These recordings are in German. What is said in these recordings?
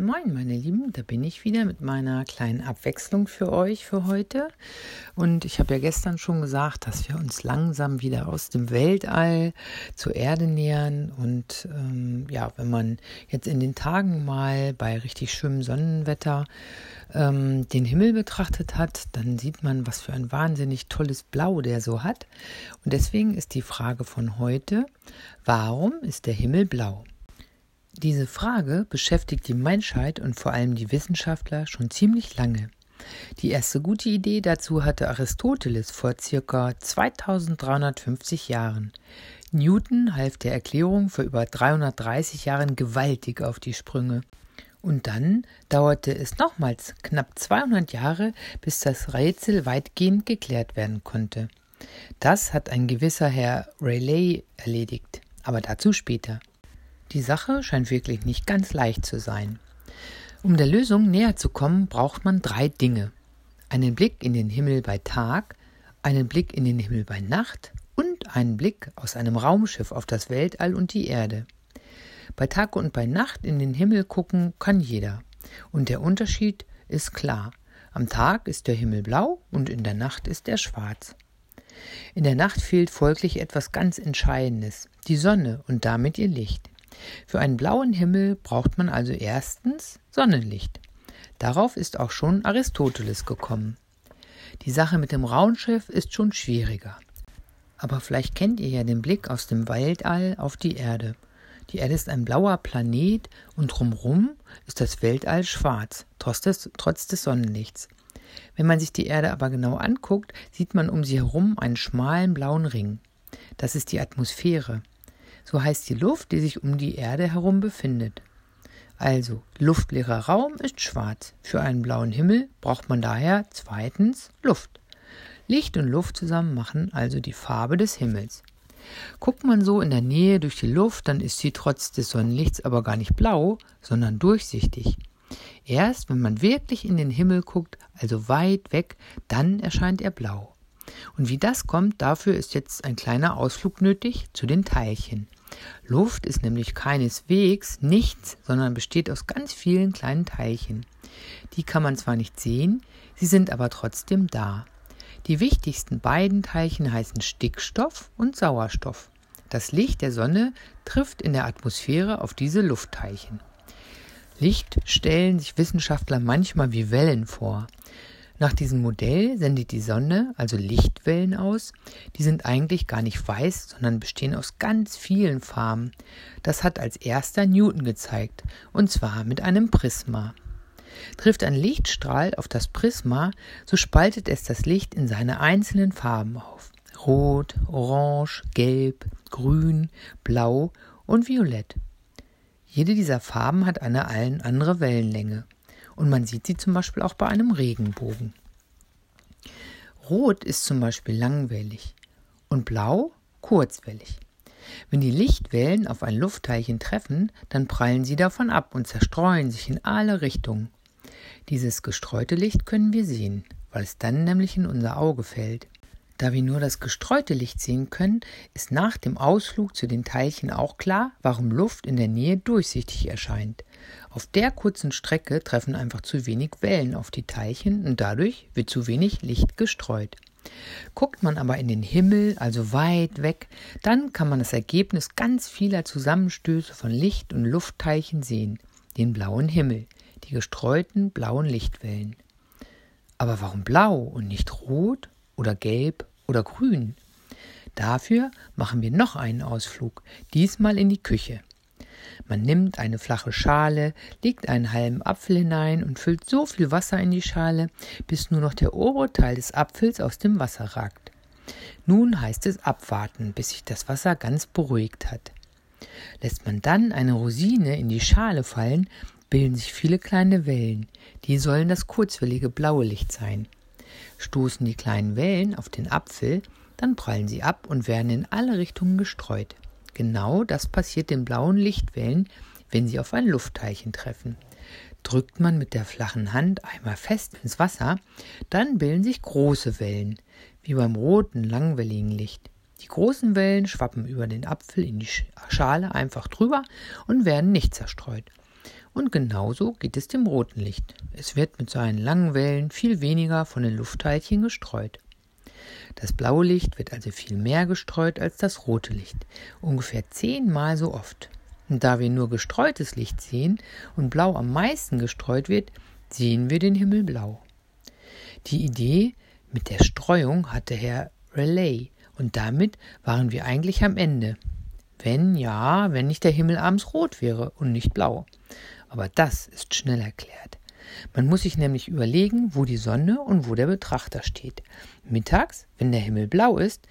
Moin, meine Lieben, da bin ich wieder mit meiner kleinen Abwechslung für euch für heute. Und ich habe ja gestern schon gesagt, dass wir uns langsam wieder aus dem Weltall zur Erde nähern. Und ähm, ja, wenn man jetzt in den Tagen mal bei richtig schönem Sonnenwetter ähm, den Himmel betrachtet hat, dann sieht man, was für ein wahnsinnig tolles Blau der so hat. Und deswegen ist die Frage von heute, warum ist der Himmel blau? Diese Frage beschäftigt die Menschheit und vor allem die Wissenschaftler schon ziemlich lange. Die erste gute Idee dazu hatte Aristoteles vor circa 2350 Jahren. Newton half der Erklärung vor über 330 Jahren gewaltig auf die Sprünge. Und dann dauerte es nochmals knapp 200 Jahre, bis das Rätsel weitgehend geklärt werden konnte. Das hat ein gewisser Herr Rayleigh erledigt, aber dazu später. Die Sache scheint wirklich nicht ganz leicht zu sein. Um der Lösung näher zu kommen, braucht man drei Dinge. Einen Blick in den Himmel bei Tag, einen Blick in den Himmel bei Nacht und einen Blick aus einem Raumschiff auf das Weltall und die Erde. Bei Tag und bei Nacht in den Himmel gucken kann jeder. Und der Unterschied ist klar. Am Tag ist der Himmel blau und in der Nacht ist er schwarz. In der Nacht fehlt folglich etwas ganz Entscheidendes, die Sonne und damit ihr Licht. Für einen blauen Himmel braucht man also erstens Sonnenlicht. Darauf ist auch schon Aristoteles gekommen. Die Sache mit dem Raumschiff ist schon schwieriger. Aber vielleicht kennt ihr ja den Blick aus dem Weltall auf die Erde. Die Erde ist ein blauer Planet und drumherum ist das Weltall schwarz, trotz des, trotz des Sonnenlichts. Wenn man sich die Erde aber genau anguckt, sieht man um sie herum einen schmalen blauen Ring. Das ist die Atmosphäre. So heißt die Luft, die sich um die Erde herum befindet. Also, luftleerer Raum ist schwarz. Für einen blauen Himmel braucht man daher zweitens Luft. Licht und Luft zusammen machen also die Farbe des Himmels. Guckt man so in der Nähe durch die Luft, dann ist sie trotz des Sonnenlichts aber gar nicht blau, sondern durchsichtig. Erst wenn man wirklich in den Himmel guckt, also weit weg, dann erscheint er blau. Und wie das kommt, dafür ist jetzt ein kleiner Ausflug nötig zu den Teilchen. Luft ist nämlich keineswegs nichts, sondern besteht aus ganz vielen kleinen Teilchen. Die kann man zwar nicht sehen, sie sind aber trotzdem da. Die wichtigsten beiden Teilchen heißen Stickstoff und Sauerstoff. Das Licht der Sonne trifft in der Atmosphäre auf diese Luftteilchen. Licht stellen sich Wissenschaftler manchmal wie Wellen vor. Nach diesem Modell sendet die Sonne also Lichtwellen aus. Die sind eigentlich gar nicht weiß, sondern bestehen aus ganz vielen Farben. Das hat als erster Newton gezeigt, und zwar mit einem Prisma. Trifft ein Lichtstrahl auf das Prisma, so spaltet es das Licht in seine einzelnen Farben auf. Rot, Orange, Gelb, Grün, Blau und Violett. Jede dieser Farben hat eine andere Wellenlänge und man sieht sie zum Beispiel auch bei einem Regenbogen. Rot ist zum Beispiel langwellig und blau kurzwellig. Wenn die Lichtwellen auf ein Luftteilchen treffen, dann prallen sie davon ab und zerstreuen sich in alle Richtungen. Dieses gestreute Licht können wir sehen, weil es dann nämlich in unser Auge fällt. Da wir nur das gestreute Licht sehen können, ist nach dem Ausflug zu den Teilchen auch klar, warum Luft in der Nähe durchsichtig erscheint. Auf der kurzen Strecke treffen einfach zu wenig Wellen auf die Teilchen und dadurch wird zu wenig Licht gestreut. Guckt man aber in den Himmel, also weit weg, dann kann man das Ergebnis ganz vieler Zusammenstöße von Licht- und Luftteilchen sehen, den blauen Himmel, die gestreuten blauen Lichtwellen. Aber warum blau und nicht rot oder gelb oder grün. Dafür machen wir noch einen Ausflug, diesmal in die Küche. Man nimmt eine flache Schale, legt einen halben Apfel hinein und füllt so viel Wasser in die Schale, bis nur noch der obere Teil des Apfels aus dem Wasser ragt. Nun heißt es abwarten, bis sich das Wasser ganz beruhigt hat. Lässt man dann eine Rosine in die Schale fallen, bilden sich viele kleine Wellen. Die sollen das kurzwellige blaue Licht sein. Stoßen die kleinen Wellen auf den Apfel, dann prallen sie ab und werden in alle Richtungen gestreut. Genau das passiert den blauen Lichtwellen, wenn sie auf ein Luftteilchen treffen. Drückt man mit der flachen Hand einmal fest ins Wasser, dann bilden sich große Wellen, wie beim roten, langwelligen Licht. Die großen Wellen schwappen über den Apfel in die Schale einfach drüber und werden nicht zerstreut. Und genauso geht es dem roten Licht. Es wird mit seinen langen Wellen viel weniger von den Luftteilchen gestreut. Das blaue Licht wird also viel mehr gestreut als das rote Licht, ungefähr zehnmal so oft. Und da wir nur gestreutes Licht sehen und blau am meisten gestreut wird, sehen wir den Himmel blau. Die Idee mit der Streuung hatte Herr Relay und damit waren wir eigentlich am Ende. Wenn ja, wenn nicht der Himmel abends rot wäre und nicht blau. Aber das ist schnell erklärt. Man muss sich nämlich überlegen, wo die Sonne und wo der Betrachter steht. Mittags, wenn der Himmel blau ist,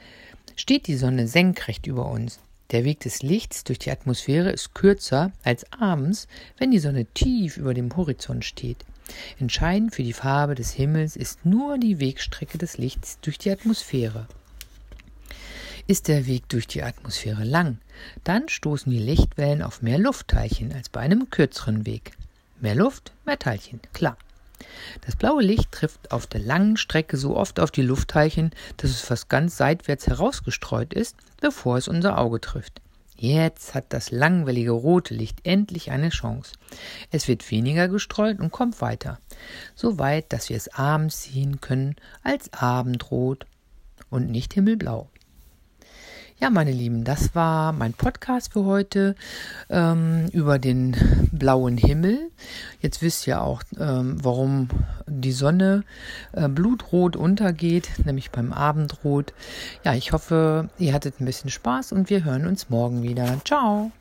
steht die Sonne senkrecht über uns. Der Weg des Lichts durch die Atmosphäre ist kürzer als abends, wenn die Sonne tief über dem Horizont steht. Entscheidend für die Farbe des Himmels ist nur die Wegstrecke des Lichts durch die Atmosphäre. Ist der Weg durch die Atmosphäre lang, dann stoßen die Lichtwellen auf mehr Luftteilchen als bei einem kürzeren Weg. Mehr Luft, mehr Teilchen, klar. Das blaue Licht trifft auf der langen Strecke so oft auf die Luftteilchen, dass es fast ganz seitwärts herausgestreut ist, bevor es unser Auge trifft. Jetzt hat das langwellige rote Licht endlich eine Chance. Es wird weniger gestreut und kommt weiter. So weit, dass wir es abends sehen können als Abendrot und nicht himmelblau. Ja, meine Lieben, das war mein Podcast für heute ähm, über den blauen Himmel. Jetzt wisst ihr auch, ähm, warum die Sonne äh, blutrot untergeht, nämlich beim Abendrot. Ja, ich hoffe, ihr hattet ein bisschen Spaß und wir hören uns morgen wieder. Ciao.